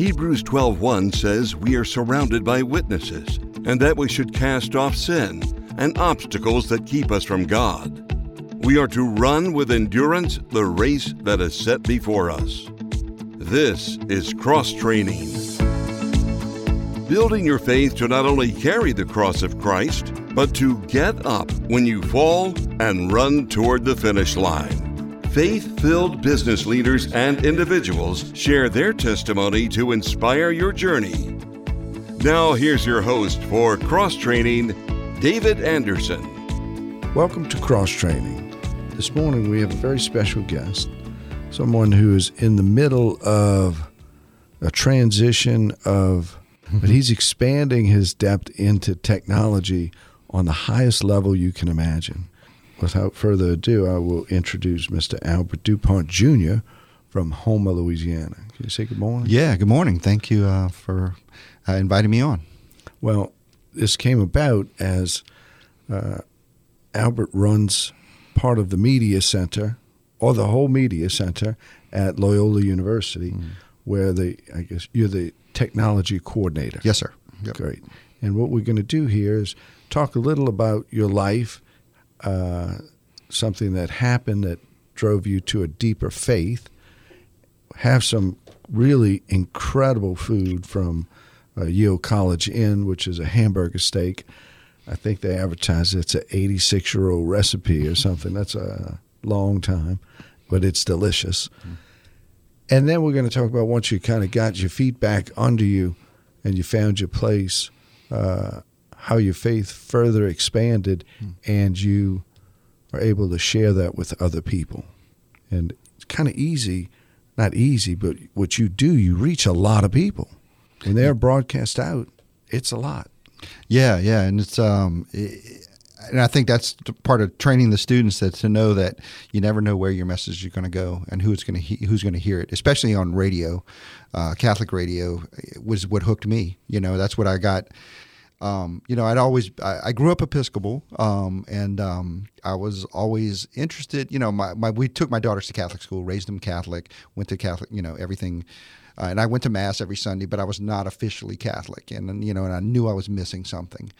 Hebrews 12:1 says we are surrounded by witnesses and that we should cast off sin and obstacles that keep us from God. We are to run with endurance the race that is set before us. This is cross training. Building your faith to not only carry the cross of Christ, but to get up when you fall and run toward the finish line. Faith filled business leaders and individuals share their testimony to inspire your journey. Now, here's your host for Cross Training, David Anderson. Welcome to Cross Training. This morning we have a very special guest, someone who is in the middle of a transition of, but mm-hmm. he's expanding his depth into technology on the highest level you can imagine. Without further ado, I will introduce Mr. Albert Dupont Jr. from Houma, Louisiana. Can you say good morning? Yeah, good morning. Thank you uh, for uh, inviting me on. Well, this came about as uh, Albert runs part of the media center or the whole media center at Loyola University, mm. where the I guess you're the technology coordinator. Yes, sir. Yep. Great. And what we're going to do here is talk a little about your life, uh, something that happened that drove you to a deeper faith. Have some really incredible food from uh, Ye Olde College Inn, which is a hamburger steak. I think they advertise it's an 86 year old recipe or something. That's a long time, but it's delicious. And then we're going to talk about once you kind of got your feet back under you and you found your place, uh, how your faith further expanded mm. and you are able to share that with other people. And it's kind of easy, not easy, but what you do, you reach a lot of people. When they're broadcast out, it's a lot. Yeah, yeah, and it's um, it, and I think that's part of training the students that to know that you never know where your message is going to go and who's going to he, who's going to hear it, especially on radio. Uh, Catholic radio was what hooked me. You know, that's what I got. Um, you know, I'd always I, I grew up Episcopal, um, and um, I was always interested. You know, my, my we took my daughters to Catholic school, raised them Catholic, went to Catholic. You know, everything uh, and I went to mass every Sunday, but I was not officially Catholic, and, and you know, and I knew I was missing something,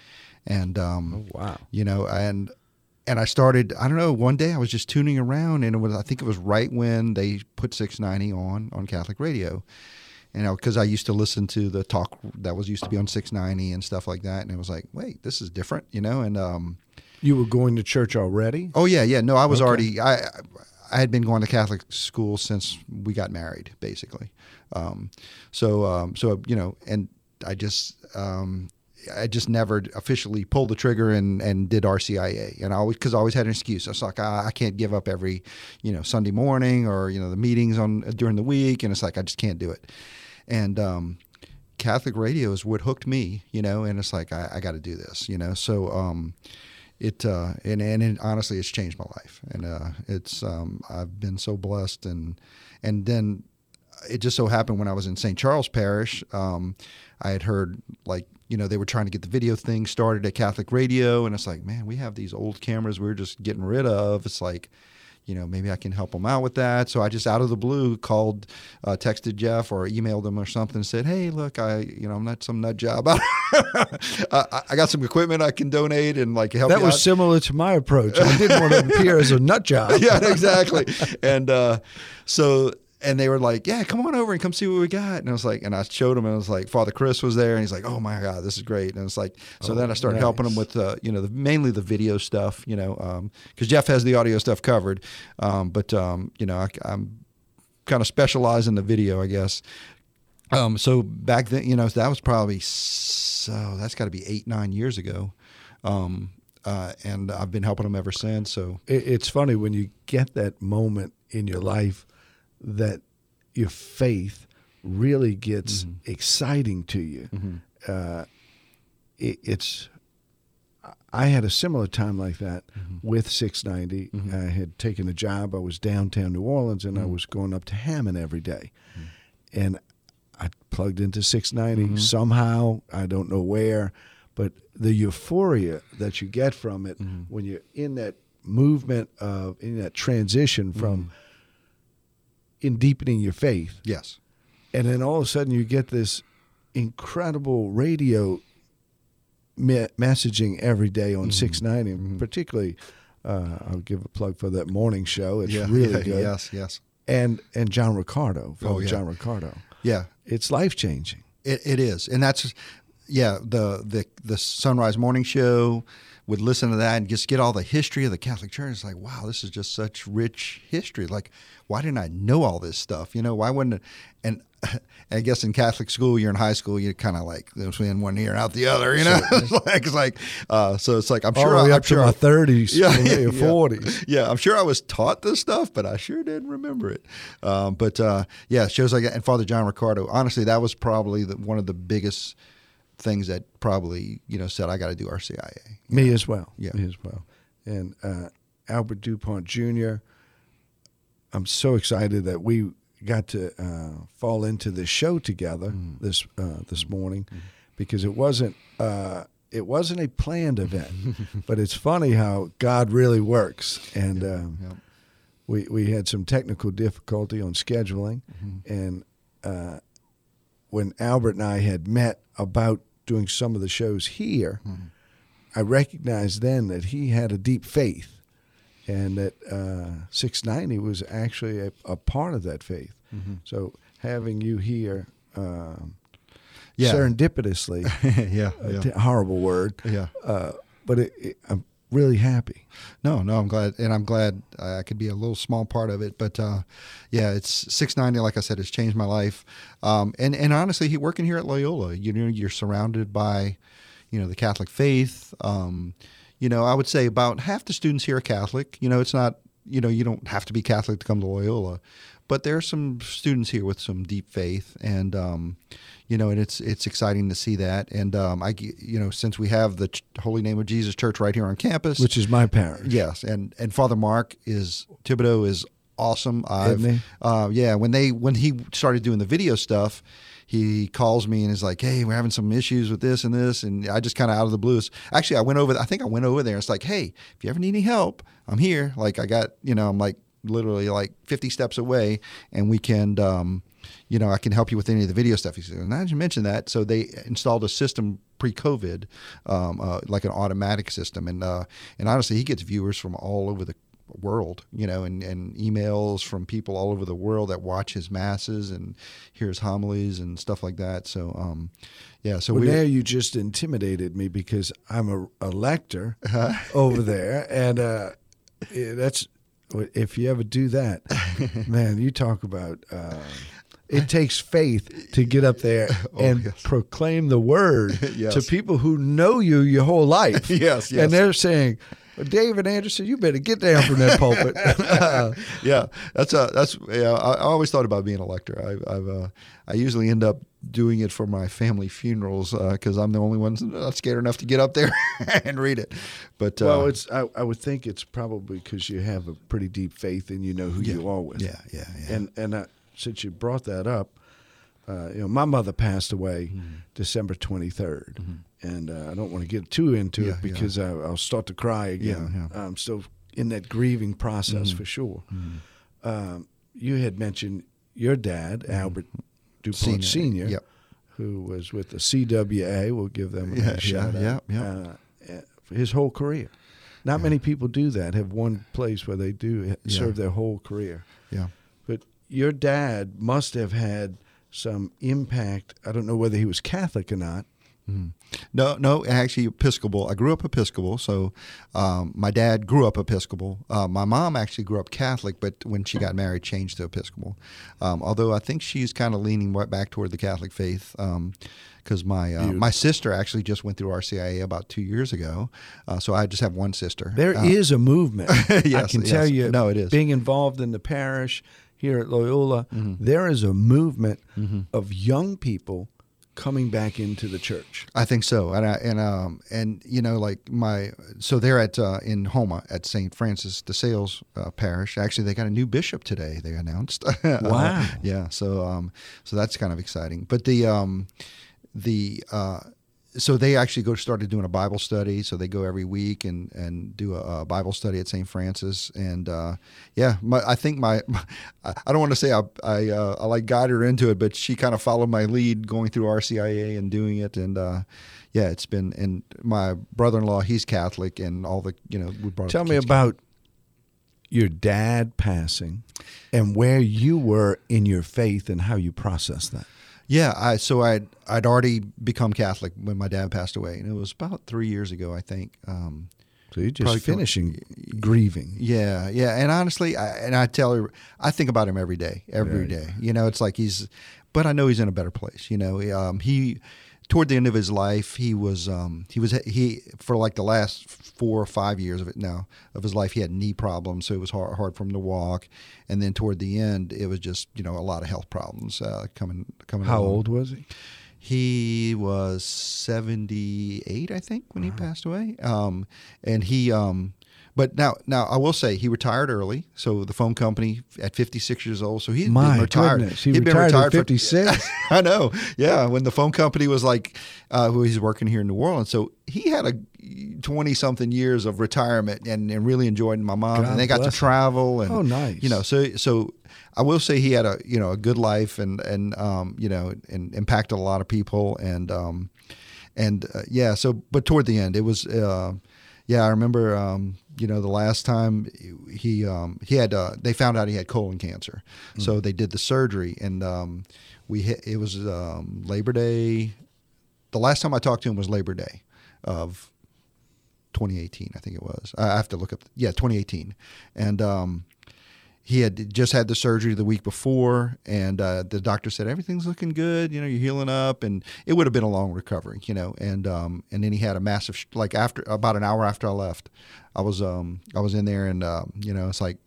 and um, oh, wow, you know, and and I started. I don't know. One day I was just tuning around, and it was I think it was right when they put 690 on on Catholic radio, you know, because I used to listen to the talk that was used to be on 690 and stuff like that, and it was like, wait, this is different, you know, and um, you were going to church already? Oh yeah, yeah. No, I was okay. already. I I had been going to Catholic school since we got married, basically. Um, so, um, so you know, and I just, um, I just never officially pulled the trigger and, and did RCIA, and I always because I always had an excuse. I was like, ah, I can't give up every, you know, Sunday morning or you know the meetings on during the week, and it's like I just can't do it. And um, Catholic radio is what hooked me, you know, and it's like I, I got to do this, you know. So um, it uh, and and honestly, it's changed my life, and uh, it's um, I've been so blessed, and and then it just so happened when I was in St. Charles Parish, um, I had heard like you know they were trying to get the video thing started at Catholic Radio, and it's like man, we have these old cameras we're just getting rid of. It's like you know, maybe I can help them out with that. So I just out of the blue called, uh, texted Jeff or emailed him or something and said, Hey, look, I, you know, I'm not some nut job. I, I got some equipment I can donate and like help That was out. similar to my approach. I didn't want to appear as a nut job. yeah, exactly. and, uh, so and they were like, "Yeah, come on over and come see what we got." And I was like, and I showed him, and I was like, Father Chris was there, and he's like, "Oh my God, this is great!" And it's like, so oh, then I started nice. helping him with, uh, you know, the, mainly the video stuff, you know, because um, Jeff has the audio stuff covered, um, but um, you know, I, am kind of specialized in the video, I guess. Um, so back then, you know, that was probably so that's got to be eight, nine years ago. Um, uh, and I've been helping them ever since. So it's funny when you get that moment in your life that your faith really gets mm-hmm. exciting to you. Mm-hmm. Uh, it, it's I had a similar time like that mm-hmm. with 690. Mm-hmm. I had taken a job. I was downtown New Orleans, and I mm-hmm. was going up to Hammond every day. Mm-hmm. and I plugged into 690 somehow. I don't know where, but the euphoria that you get from it when you're in that movement of in that transition from in deepening your faith. Yes. and then all of a sudden you get this incredible radio me- messaging every day Mm-hmm. on 690 and particularly uh, I'll give a plug for that morning show it's yeah, really yeah, good Yes, yes. and and John Riccardo Oh, yeah. John Riccardo Yeah, it's life changing It, it is, and that's yeah the the the sunrise morning show. Would listen to that and just get all the history of the Catholic Church. It's like, wow, this is just such rich history. Like, why didn't I know all this stuff? You know, why wouldn't it? And I guess in Catholic school, you're in high school, you're kind of like in one ear and out the other. You know, it's like it's like uh, so. It's like I'm all sure the way I, up I'm to sure my I- 30s Yeah, or yeah. 40s yeah, I'm sure I was taught this stuff, but I sure didn't remember it. Um, but uh, yeah, shows like that. And Father John Riccardo, honestly, that was probably the, one of the biggest things that probably you know said I got to do RCIA. Me as well. Yeah. Me as well. And uh, Albert Dupont Jr., I'm so excited that we got to uh, fall into this show together Mm. this uh, this morning because it wasn't uh, it wasn't a planned event, but it's funny how God really works. And um, yeah. we we had some technical difficulty on scheduling, Mm-hmm. and uh, when Albert and I had met about doing some of the shows here, Mm-hmm. I recognized then that he had a deep faith, and that uh, 690 was actually a, a part of that faith. Mm-hmm. So having you here, um, Yeah. serendipitously, yeah, yeah, t- horrible word, yeah. uh, but it, it, I'm really happy. No, no, I'm glad, and I'm glad I could be a little small part of it. But uh, yeah, it's 690. Like I said, it's changed my life. Um, and and honestly, working here at Loyola, you know, you're surrounded by, you know, the Catholic faith. Um, you know, I would say about half the students here are Catholic. You know, it's not, you know, you don't have to be Catholic to come to Loyola, but there are some students here with some deep faith, and um, you know, and it's it's exciting to see that. And um, I, you know, since we have the Ch- Holy Name of Jesus Church right here on campus, Which is my parish. Yes, and and Father Mark is Thibodeaux is awesome. I've? Uh, yeah, when they when he started doing the video stuff, he calls me and is like, "Hey, we're having some issues with this and this," and I just kind of out of the blues. Actually, I went over. I think I went over there. It's like, "Hey, if you ever need any help, I'm here." Like I got, you know, I'm like literally like 50 steps away, and we can. Um, you know, I can help you with any of the video stuff. He said, now that you mentioned that, so they installed a system pre-COVID, um, uh, like an automatic system, and uh, and honestly, he gets viewers from all over the world, you know, and, and emails from people all over the world that watch his masses and hears homilies and stuff like that. So, um, yeah, so Well, we now you just intimidated me because I'm a, a lector Uh-huh. over there, and uh, that's if you ever do that, man. You talk about uh, it takes faith to get up there and Oh, yes. proclaim the word Yes. to people who know you your whole life. Yes, yes. and they're saying. David Anderson, you better get down from that pulpit. yeah, that's a that's yeah. I, I always thought about being a lector. I, I've uh, I usually end up doing it for my family funerals because I'm the only one that's not scared enough to get up there and read it. But uh, well, it's I, I would think it's probably because you have a pretty deep faith and you know who yeah, you are with. yeah, yeah, yeah. And and uh, since you brought that up, uh, you know, my mother passed away Mm-hmm. December 23rd, and uh, I don't want to get too into Yeah, it yeah. because I, I'll start to cry again. Yeah, yeah. I'm still in that grieving process Mm-hmm. for sure. Um, you had mentioned your dad, Albert Dupont Mm-hmm. Senior. Senior, Yep. who was with the CWA. We'll give them a Yeah, nice shout yeah, out. yeah, Uh, uh, his whole career. Not many people do that. Have one place where they do Yeah. serve their whole career. yeah. But your dad must have had some impact. I don't know whether he was Catholic or not. No, no, actually Episcopal. I grew up Episcopal, so um, my dad grew up Episcopal. Uh, my mom actually grew up Catholic, but when she got married, changed to Episcopal. Um, although I think she's kind of leaning right back toward the Catholic faith. Because my uh, my sister actually just went through RCIA about two years ago, uh, so I just have one sister. There is Uh, a movement. I Yes, can tell you. No, it is. Being involved in the parish here at Loyola, Mm-hmm. there is a movement of young people coming back into the church. I think so, and I, and um and you know like my so they're at uh, in Houma at St. Francis de Sales uh, parish. Actually, they got a new bishop today. They announced. Wow. yeah. So um so that's kind of exciting. But the um the uh so they actually go started doing a Bible study. So they go every week and and do a, a Bible study at St. Francis. And uh, yeah, my, I think my, my I don't want to say I I, uh, I like guided her into it, but she kind of followed my lead going through RCIA and doing it. And uh, yeah, it's been. And my brother-in-law, he's Catholic, and all the you know we brought. Tell me about your dad passing and where you were in your faith and how you processed that. Yeah, I so I'd I'd already become Catholic when my dad passed away, and it was about three years ago, I think. Um, So you're just finishing grieving. yeah, yeah, and honestly, I, and I tell her, I think about him every day, every Right. day. You know, it's like he's, but I know he's in a better place. You know, um, he toward the end of his life, he was um, he was he for like the last four or five years of it now of his life, he had knee problems, so it was hard, hard for him to walk. And then toward the end, it was just you know a lot of health problems uh, coming coming. How along. old was he? He was 78, I think, when he passed away. Um, and he, um, but now, now I will say he retired early. So the phone company at 56 years old. So he'd My been retired. goodness, he He'd been retired at for- 56? I know. Yeah. When the phone company was like, uh, who he's working here in New Orleans. So he had a 20 something years of retirement and, and really enjoyed my mom. God and they got to travel. And, Oh, nice. You know, so, so I will say he had a, you know, a good life and, and, um, you know, and impacted a lot of people. And, um, and uh, yeah, so, but toward the end, it was, uh, yeah, I remember, um, you know, the last time he, um, he had, uh, they found out he had colon cancer. So they did the surgery and, um, we hit, it was, um, Labor Day. The last time I talked to him was Labor Day of 2018, I think it was. I have to look up. Yeah, 2018, and um, he had just had the surgery the week before, and uh, the doctor said everything's looking good. You know, you're healing up, and it would have been a long recovery. You know, and um, and then he had a massive sh- like after about an hour after I left, I was um I was in there, and um, you know, it's like.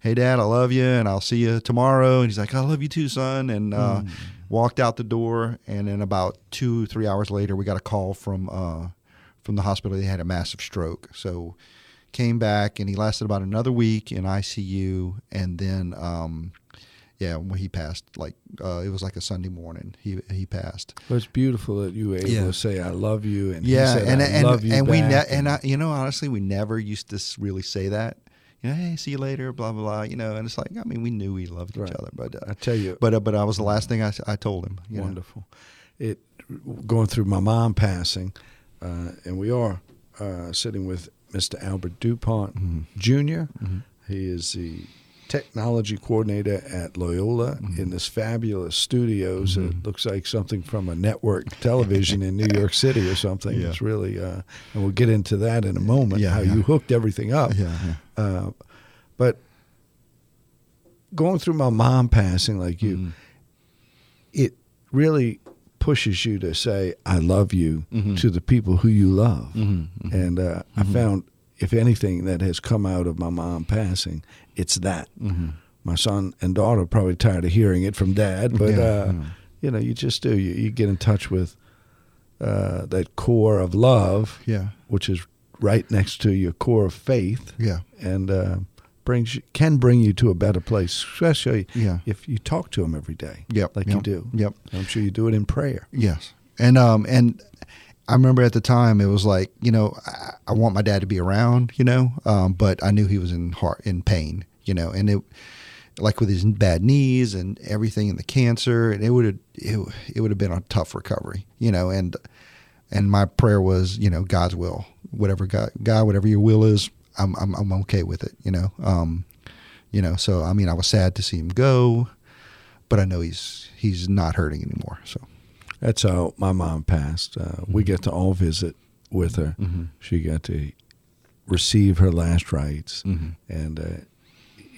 Hey dad, I love you, and I'll see you tomorrow. And he's like, I love you too, son. And uh, walked out the door, and then about two, three hours later, we got a call from uh, from the hospital. They had a massive stroke. So came back and he lasted about another week in ICU. And then, um, yeah, when he passed, like uh, it was like a Sunday morning, he he passed. Well, it's beautiful that you were able Yeah. to say "I love you" and he Yeah, said, and "I and love you and we ne- and I, you know honestly, we never used to really say that. You know, hey, see you later, blah blah blah. You know, and it's like I mean, we knew we loved Right. each other, but uh, I tell you, but uh, but I was the last thing I I told him. You know? wonderful. It going through my mom passing, uh, and we are uh, sitting with Mr. Albert Dupont Mm-hmm. junior He is the technology coordinator at Loyola Mm-hmm. in this fabulous studios. It looks like something from a network television in New York City or something. Yeah. It's really, uh, and we'll get into that in a moment. Yeah, how yeah. you hooked everything up. Uh, but going through my mom passing like you, Mm-hmm. it really pushes you to say "I love you" Mm-hmm. to the people who you love. And uh, I found, if anything, that has come out of my mom passing, it's that. Mm-hmm. My son and daughter are probably tired of hearing it from dad, but Yeah, uh, yeah. you know, you just do. You, you get in touch with uh, that core of love, Yeah. which is right next to your core of faith Yeah. and uh, brings you, can bring you to a better place, especially Yeah. if you talk to him every day, Yep. like yep, you do. Yep. I'm sure you do it in prayer. Yes, and um and I remember at the time it was like you know I, I want my dad to be around, you know, um, but I knew he was in heart in pain, you know, and it like with his bad knees and everything and the cancer, and it would have it, it would have been a tough recovery, you know, and and my prayer was you know God's will, whatever God God whatever your will is, I'm I'm I'm okay with it, you know, um, you know. So I mean, I was sad to see him go, but I know he's he's not hurting anymore, so. That's how my mom passed. Uh, We get to all visit with her. She got to receive her last rites, and uh,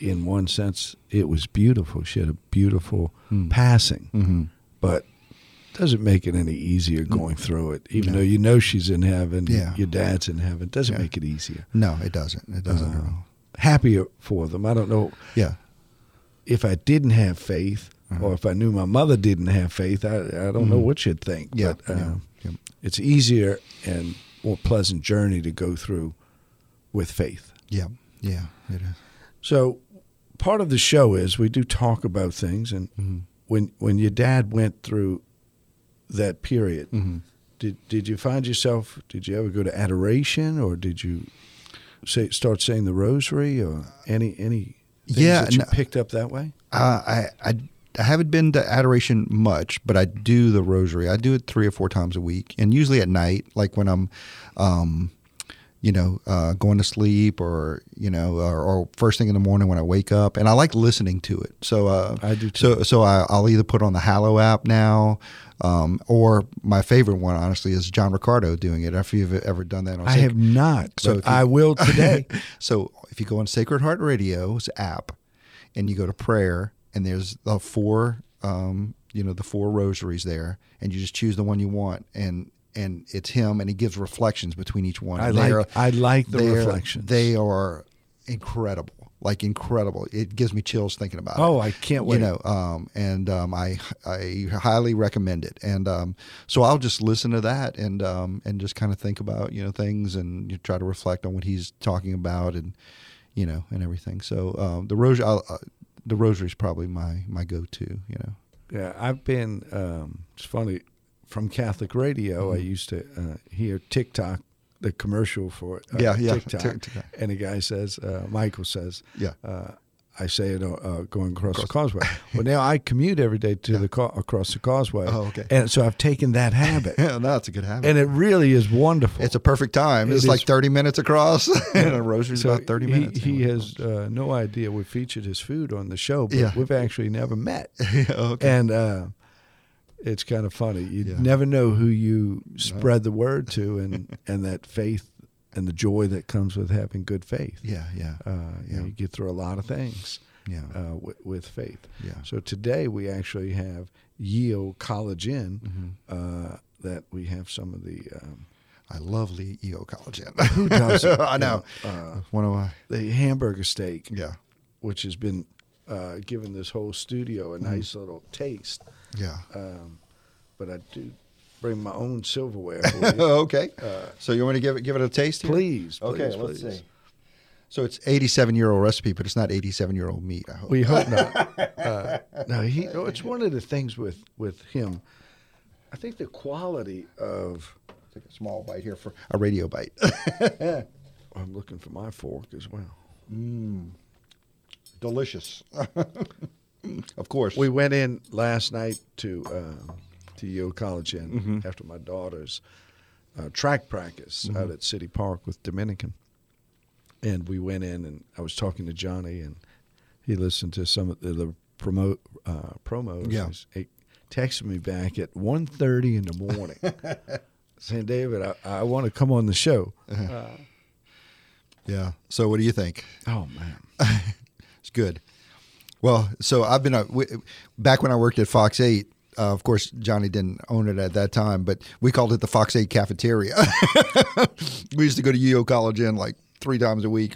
in one sense, it was beautiful. She had a beautiful passing, Mm-hmm. but doesn't make it any easier going through it. Even though you know she's in heaven, Yeah. your dad's in heaven, doesn't Yeah. make it easier. No, it doesn't. It doesn't at Uh, all. happier for them. I don't know Yeah. if I didn't have faith, Uh-huh. or if I knew my mother didn't have faith. I, I don't know what you'd think. Mm-hmm. Yeah. but, uh, yeah. it's easier and more pleasant journey to go through with faith. Yeah. Yeah. It is. So part of the show is we do talk about things, and Mm-hmm. when when your dad went through that period, Mm-hmm. did did you find yourself? Did you ever go to adoration, or did you say start saying the rosary, or any any things Yeah, that you no- picked up that way? Uh, I, I I haven't been to adoration much, but I do the rosary. I do it three or four times a week, and usually at night, like when I'm, um, you know, uh, going to sleep, or you know, or, or first thing in the morning when I wake up. And I like listening to it. So uh, I do too. So so I, I'll either put on the Hallow app now. Um, or my favorite one, honestly, is John Riccardo doing it. If you've ever done that on I Sac- have not, So you- I will today. so if you go on Sacred Heart Radio's app and you go to prayer, and there's the four, um, you know, the four rosaries there, and you just choose the one you want, and and it's him, and he gives reflections between each one. I like I like the reflections. They are incredible, like incredible. It gives me chills thinking about it. oh, I can't wait. You know, um, and um, I I highly recommend it. And um, so I'll just listen to that and um, and just kind of think about you know things and you try to reflect on what he's talking about and you know and everything. So um, the rosary, uh, the rosary is probably my my go to. You know. Yeah, I've been. Um, it's funny from Catholic radio. I Mm-hmm. used to uh, hear TikTok, the commercial for uh, Yeah, yeah, TikTok, TikTok. and the guy says, uh, Michael says, Yeah. uh, I say it uh, going across, the causeway. well, now I commute every day to the ca- across the causeway. Oh, okay. And so I've taken that habit, Yeah, no, that's a good habit. and it really is wonderful. it's a perfect time. It It's like is- 30 minutes across, and a rosary's so about 30 he, minutes. He has uh, no idea we featured his food on the show, but Yeah. we've actually never met. yeah, okay. and uh, it's kind of funny. You Yeah. never know who you spread the word to, and and that faith and the joy that comes with having good faith. yeah, yeah, Uh, you, know, Yeah. you get through a lot of things yeah, uh, with, with faith. yeah. So today we actually have Ye Olde College Inn Mhm. uh, that we have some of the um, I love Ye Olde College Inn. who doesn't I know. uh, One of my the hamburger steak, yeah, which has been uh, given this whole studio Mm-hmm. a nice little taste. yeah. Um, but I do bring my own silverware okay. Uh, So you want to give it give it a taste? Please, Okay, please, let's see. So it's 87 year old recipe, but it's not 87 year old meat. I hope. We hope not. Uh, no, he. Oh, it's one of the things with with him. I think the quality of. Take a small bite here for a radio bite. I'm looking for my fork as well. Delicious. of course. We went in last night to uh, to Ye Olde College Inn Mm-hmm. after my daughter's uh, track practice Mm-hmm. out at City Park with Dominican, and we went in and I was talking to Johnny and he listened to some of the, the promote uh, promos. Yeah. He texted me back at 1.30 in the morning, saying, "David, I, I want to come on the show." Uh, yeah. So what do you think? oh man, It's good. Well, so I've been a, w- back when I worked at Fox Eight. Uh, of course, Johnny didn't own it at that time, but we called it the Fox Eight Cafeteria. we used to go to Ye Olde College Inn like three times a week.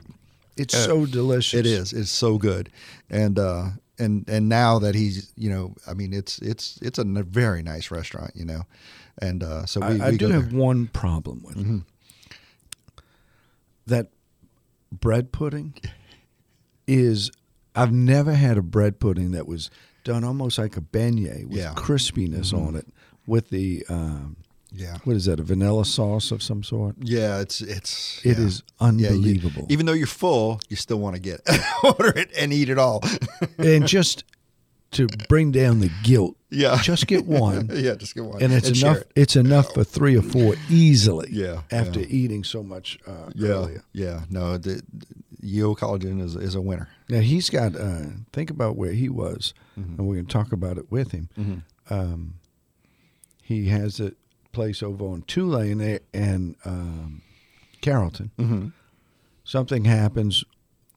it's Uh, so delicious. It is. It's so good, and uh, and and now that he's, you know, I mean, it's it's it's a very nice restaurant, you know, and uh, so we, I, I we do have there. one problem with it. that bread pudding is I've never had a bread pudding that was done almost like a beignet with Yeah. Mm-hmm. crispiness on it with the um, Yeah, what is that a vanilla sauce of some sort yeah, it's it's It yeah. is Yeah, you- unbelievable even though you're full, you still want to get order it, and eat it all. and just to bring down the guilt yeah, just get one yeah, just get one, and it's share enough it. it's enough for three or four easily Yeah, after yeah. eating so much uh, Yeah, earlier yeah. No, the, the Ye Olde College Inn is is a winner. Now he's got. Uh, think about where he was, Mm-hmm. and we can talk about it with him. Um, he has a place over on Tulane and um, Carrollton. Mm-hmm. Something happens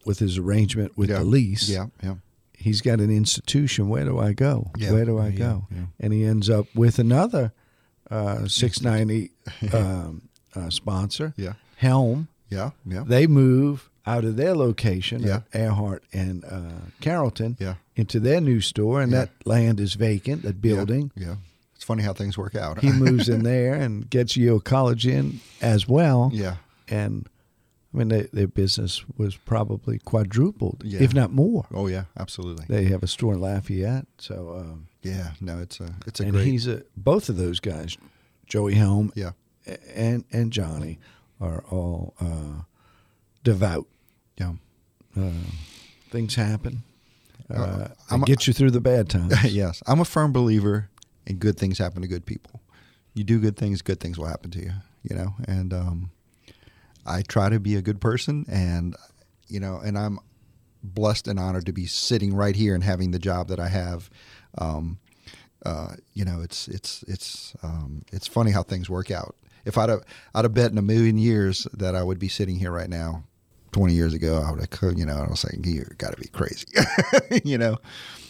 with his arrangement with Yeah. the lease. Yeah, yeah. He's got an institution. Where do I go? Yeah. Where do I Yeah, go? And he ends up with another uh, six ninety um, uh, sponsor, Yeah. Helm. Yeah, yeah. They move out of their location Yeah. Earhart and uh, Carrollton Yeah. into their new store, and Yeah. that land is vacant, that building. Yeah, yeah. It's funny how things work out. He moves in there and gets Ye Olde College Inn as well. yeah, And I mean, they, their business was probably quadrupled, if not more. oh yeah, absolutely. They have a store in Lafayette. So, um, Yeah, no, it's a it's a and great. he's a, both of those guys Joey Helm, Yeah. and and Johnny are all uh, devout. Yeah. Things happen. Uh, I'm a- get you through the bad times. yes, I'm a firm believer in good things happen to good people. You do good things, good things will happen to you. You know, and um, I try to be a good person, and you know, and I'm blessed and honored to be sitting right here and having the job that I have. Um, uh, you know, it's it's it's um, it's funny how things work out. If I'd have I'd have bet in a million years that I would be sitting here right now, twenty years ago, I would have you know I was like you got to be crazy, you know.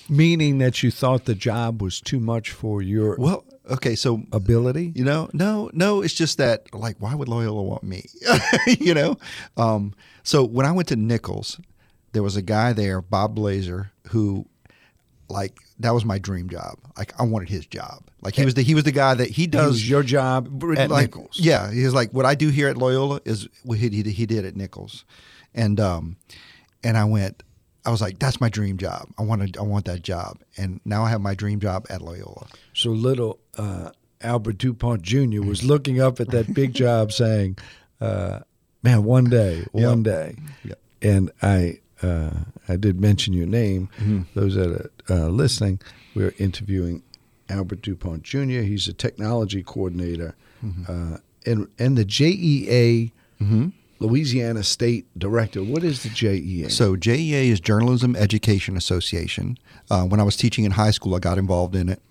Meaning that you thought the job was too much for your Well, okay, so ability. you know, no, no, it's just that like, why would Loyola want me? you know, um, so when I went to Nicholls, there was a guy there, Bob Blazer, who like that was my dream job. Like I wanted his job. Like he was the he was the guy that he He does was your job at like, Nicholls. Yeah, he was like what I do here at Loyola is what he, he, he did at Nicholls, and um, and I went. I was like, that's my dream job. I wanted, I want that job, and now I have my dream job at Loyola. So little uh, Albert Dupont Jr. was looking up at that big job, saying, uh, "Man, one day, one day." Yep. And I, uh, I did mention your name. Those that are uh, listening, we're interviewing Albert Dupont Jr. He's a technology coordinator, uh, and and the JEA, Louisiana State Director. What is the JEA? So JEA is Journalism Education Association. Uh, when I was teaching in high school, I got involved in it,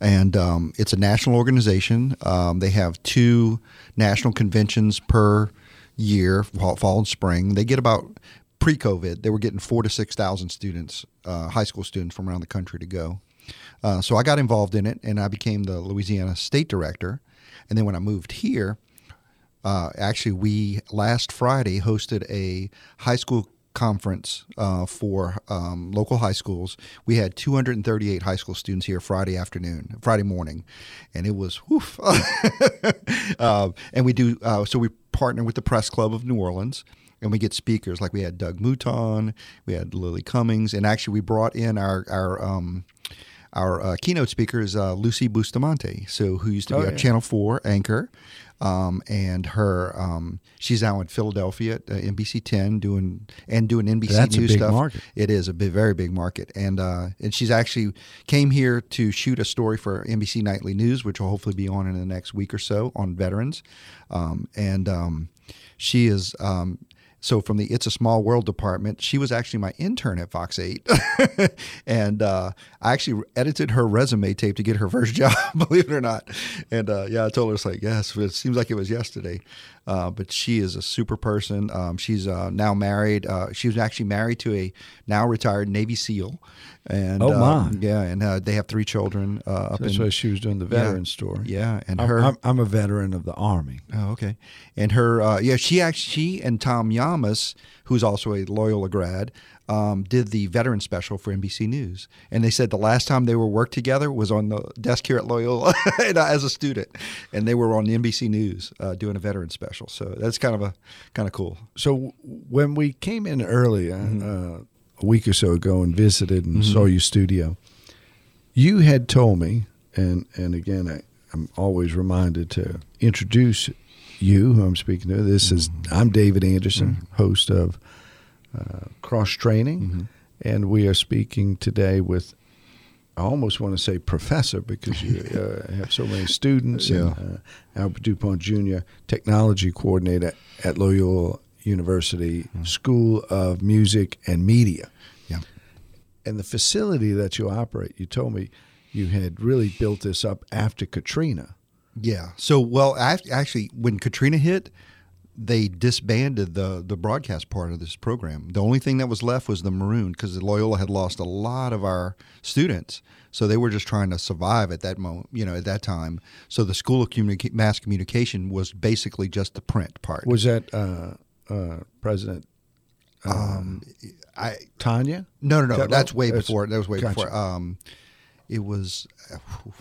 and um, it's a national organization. Um, they have two national conventions per year, fall, fall and spring. They get about pre-COVID, they were getting four to six thousand students, uh, high school students from around the country to go. Uh, so I got involved in it, and I became the Louisiana State Director. And then when I moved here, uh, actually, we last Friday hosted a high school conference uh, for um, local high schools. We had 238 high school students here Friday afternoon, Friday morning, and it was woof. uh, and we do uh, so we partner with the Press Club of New Orleans. And we get speakers like we had Doug Mouton, we had Lily Cummings, and actually we brought in our our um, our uh, keynote speaker is uh, Lucy Bustamante, so who used to be Oh, our yeah. Channel Four anchor, um, and her um, she's now in Philadelphia at uh, NBC Ten doing and doing NBC That's News stuff. market. It is a big, very big market, and uh, and she's actually came here to shoot a story for NBC Nightly News, which will hopefully be on in the next week or so on veterans, um, and um, she is. So from the It's a Small World department, she was actually my intern at Fox 8. and uh, I actually edited her resume tape to get her first job, believe it or not. And uh, yeah, I told her, it's like, yes, it seems like it was yesterday. Uh, but she is a super person. Um, she's uh, now married. Uh, she was actually married to a now retired Navy SEAL. And Oh, uh, my. yeah, and uh, they have three children uh, up That's in why she was doing the veteran story. Yeah, and I'm, her I'm, I'm a veteran of the Army. Oh, okay. And her, uh, yeah, she actually, she and Tom Llamas, who's also a Loyola grad, um, did the veteran special for NBC News. And they said the last time they were worked together was on the desk here at Loyola and, uh, as a student, and they were on NBC News uh, doing a veteran special. So that's kind of a kind of cool. So when we came in earlier, uh, a week or so ago, and visited and saw your studio, you had told me, and and again, I, I'm always reminded to introduce you, who I'm speaking to. This is I'm David Anderson, host of uh, Cross Training, and we are speaking today with. I almost want to say professor because you uh, have so many students. Yeah. And, uh, Albert Dupont Jr., technology coordinator at Loyola University School of Music and Media. Yeah. And the facility that you operate, you told me you had really built this up after Katrina. Yeah. So, well, act- actually, when Katrina hit, they disbanded the the broadcast part of this program. The only thing that was left was the Maroon because Loyola had lost a lot of our students, so they were just trying to survive at that moment. You know, at that time. So the School of Communica- Mass Communication was basically just the print part. Was that uh, uh, President um, I Tanya? no no no That- that's way before. That was way gotcha. before. Um, it was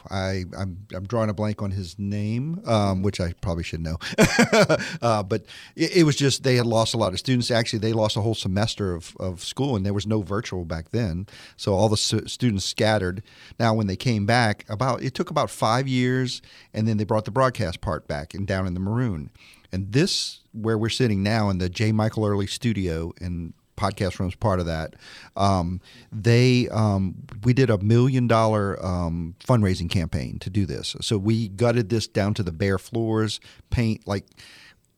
I I'm, I'm drawing a blank on his name, um, which I probably should know. uh, but it, it, was just they had lost a lot of students. Actually, they lost a whole semester of, of school, and there was no virtual back then. So all the students scattered. Now, when they came back, about it took about five years, and then they brought the broadcast part back and down in the maroon. And this, where we're sitting now in the J. Michael Early studio in podcast room's part of that. Um, they um, we did a million dollar um, fundraising campaign to do this. So we gutted this down to the bare floors, paint like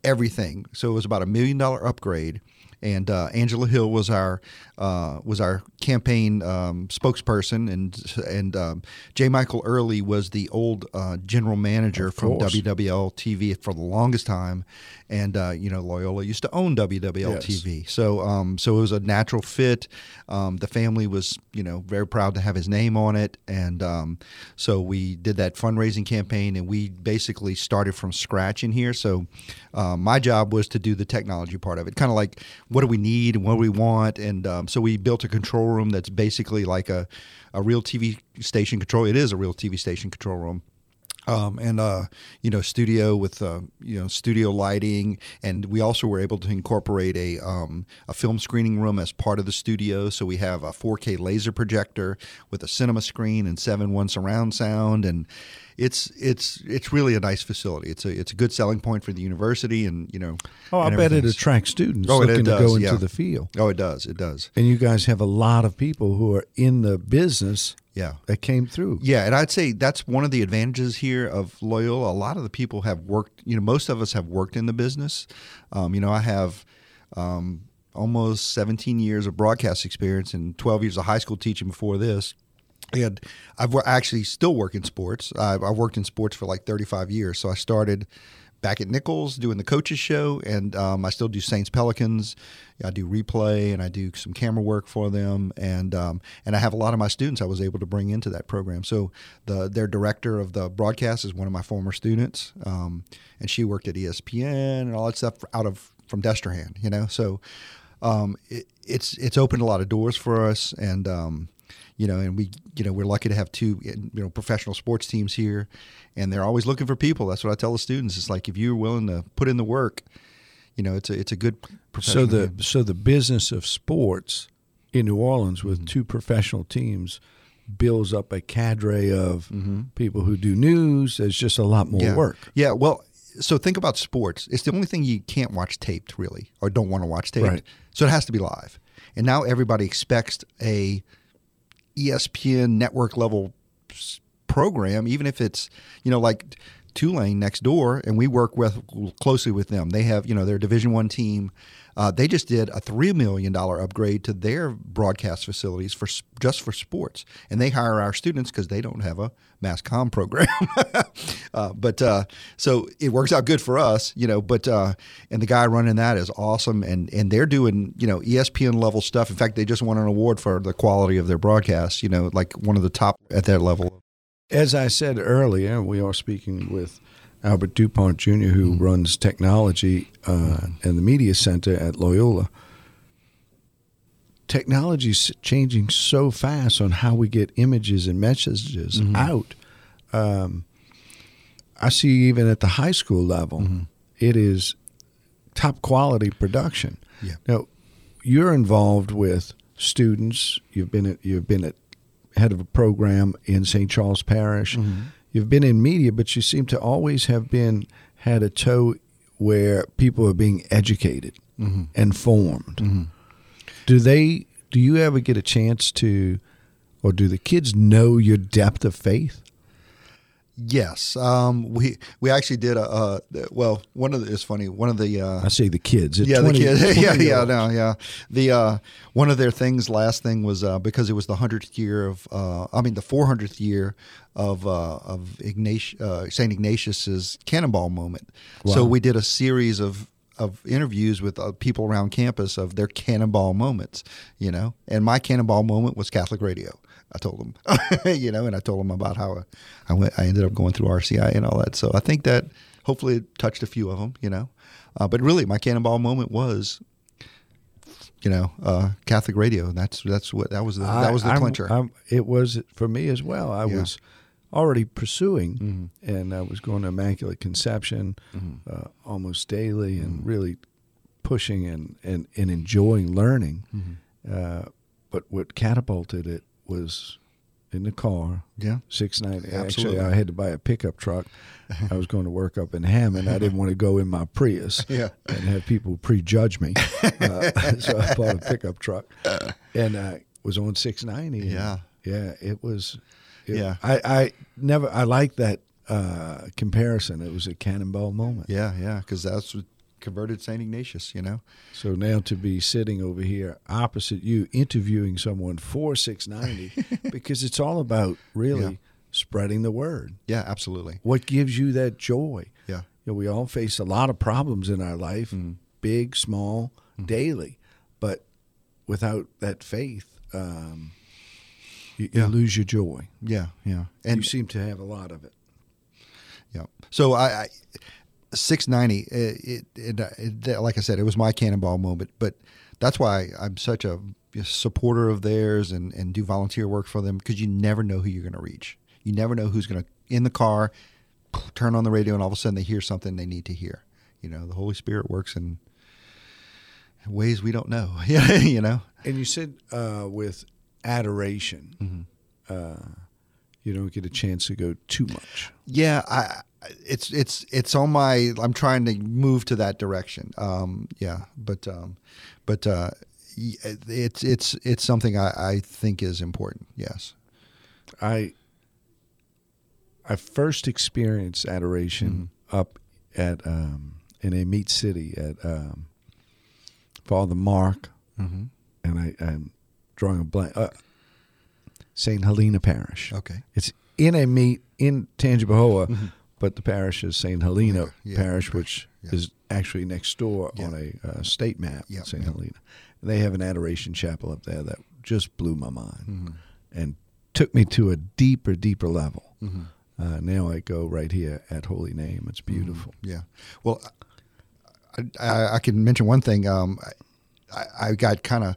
everything. So it was about a million dollar upgrade and uh, Angela Hill was our uh, was our campaign um, spokesperson, and and um, J. Michael Early was the old uh, general manager from WWL TV for the longest time, and uh, you know Loyola used to own WWL yes. TV, so um, so it was a natural fit. Um, the family was you know very proud to have his name on it, and um, so we did that fundraising campaign, and we basically started from scratch in here. So uh, my job was to do the technology part of it, kind of like what do we need and what do we want, and um, so we built a control room that's basically like a a real TV station control. It is a real TV station control room. Um, and uh, you know studio with uh, you know studio lighting, and we also were able to incorporate a um, a film screening room as part of the studio. So we have a 4K laser projector with a cinema screen and seven one surround sound, and it's it's it's really a nice facility. It's a it's a good selling point for the university, and you know. Oh, I bet it attracts students oh, looking does, to go into yeah. the field. Oh, it does. It does. And you guys have a lot of people who are in the business. Yeah, that came through. Yeah, and I'd say that's one of the advantages here of Loyola. A lot of the people have worked. You know, most of us have worked in the business. Um, you know, I have. Um, almost 17 years of broadcast experience and 12 years of high school teaching before this and I've actually still work in sports. I've, I've, worked in sports for like 35 years. So I started back at Nicholls doing the coaches show, and um, I still do Saints Pelicans. I do replay and I do some camera work for them, and um, and I have a lot of my students I was able to bring into that program. So the their director of the broadcast is one of my former students, um, and she worked at ESPN and all that stuff out of from Destrehan, you know. So um, it, it's it's opened a lot of doors for us, and um, you know, and we, you know, we're lucky to have two, you know, professional sports teams here, and they're always looking for people. That's what I tell the students. It's like if you're willing to put in the work, you know, it's a it's a good. So the game. so the business of sports in New Orleans with mm-hmm. two professional teams builds up a cadre of mm-hmm. people who do news. There's just a lot more yeah. work. Yeah. Well, so think about sports. It's the only thing you can't watch taped, really, or don't want to watch taped. Right. So it has to be live. And now everybody expects a ESPN network level program, even if it's you know like Tulane next door, and we work with closely with them. They have you know their Division One team. Uh, they just did a three million dollar upgrade to their broadcast facilities for just for sports, and they hire our students because they don't have a mass com program. uh, but uh, so it works out good for us, you know. But uh, and the guy running that is awesome, and and they're doing you know ESPN level stuff. In fact, they just won an award for the quality of their broadcast. You know, like one of the top at that level. As I said earlier, we are speaking with Albert Dupont Jr., who mm-hmm. runs technology uh, and the media center at Loyola. Technology's changing so fast on how we get images and messages mm-hmm. out. Um, I see even at the high school level, mm-hmm. it is top quality production. Yeah. Now, you're involved with students. You've been at, you've been at head of a program in St. Charles Parish. Mm-hmm. You've been in media, but you seem to always have been had a toe where people are being educated, mm-hmm. informed. Mm-hmm. Do they? Do you ever get a chance to, or do the kids know your depth of faith? Yes, um, we we actually did a uh, well. One of the it's funny. One of the uh, I say the kids. Yeah, 20, the kids. yeah, yeah, no, yeah. The uh, one of their things. Last thing was uh, because it was the hundredth year of. Uh, I mean, the four hundredth year of uh, of Ignatius, Saint Ignatius's cannonball moment. Wow. So we did a series of of interviews with uh, people around campus of their cannonball moments, you know. And my cannonball moment was Catholic radio. I told them, you know, and I told them about how I went. I ended up going through RCI and all that. So I think that hopefully it touched a few of them, you know. Uh, but really, my cannonball moment was you know, uh, Catholic radio. That's that's what that was the that was the I- I'm- clincher. I'm- it was for me as well. I Yeah. was already pursuing, Mhm. and I was going to Immaculate Conception Mhm. uh, almost daily, and Mhm. really pushing and, and, and enjoying learning. Mhm. Uh, but what catapulted it was in the car, Yeah. six ninety. Absolutely. Actually, I had to buy a pickup truck. I was going to work up in Hammond. I didn't want to go in my Prius Yeah. and have people prejudge me. Uh, so I bought a pickup truck, and I was on six ninety. Yeah. yeah. It was. it- Yeah. I, I never. I like that uh, comparison. It was a cannonball moment. Yeah, yeah, because that's what converted Saint Ignatius. You know. So now to be sitting over here opposite you, interviewing someone for six ninety, because it's all about really Yeah. spreading the word. Yeah, absolutely. What gives you that joy? Yeah. You know, we all face a lot of problems in our life, Mhm. big, small, Mm-hmm. daily. But without that faith, um, you, Yeah. you lose your joy. Yeah, yeah, And and you seem to have a lot of it. Yeah. So I, I 690. It, it, it, like I said, it was my cannonball moment. But that's why I'm such a supporter of theirs and and do volunteer work for them because you never know who you're going to reach. You never know who's going to in the car turn on the radio and all of a sudden they hear something they need to hear. You know, the Holy Spirit works in ways we don't know. Yeah, you know. And you said uh, with adoration, Mm-hmm. uh, you don't get a chance to go too much. Yeah, I, it's it's it's on my. I'm trying to move to that direction. Um, yeah, but um, but uh, it's it's it's something I, I think is important. Yes. I I first experienced adoration up at um, in Amite City at um, Father Mark, Mm-hmm. and I, I'm drawing a blank. Uh, Saint Helena Parish. Okay. It's in Amite in Tangipahoa, but the parish is Saint Helena Mm-hmm. Yeah, Parish, which yeah. is actually next door Yeah. on a uh, state map. Yeah. Helena. They have an adoration chapel up there that just blew my mind Mm-hmm. and took me to a deeper, deeper level. Mm-hmm. Uh, now I go right here at Holy Name. It's beautiful. Yeah. Well, I, I, I can mention one thing. Um, I, I got kind of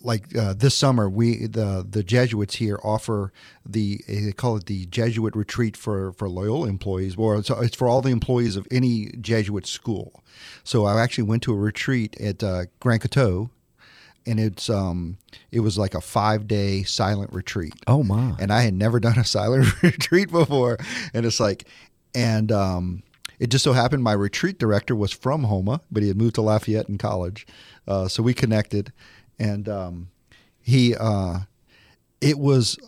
like uh, this summer. We the the Jesuits here offer the they call it the Jesuit retreat for for Loyola employees, or so it's for all the employees of any Jesuit school. So I actually went to a retreat at uh, Grand Coteau. And it's um, it was like a five day silent retreat Oh my! and I had never done a silent retreat before. And it's like, and um, it just so happened my retreat director was from Houma, but he had moved to Lafayette in college, uh, so we connected, and um, he, uh, it was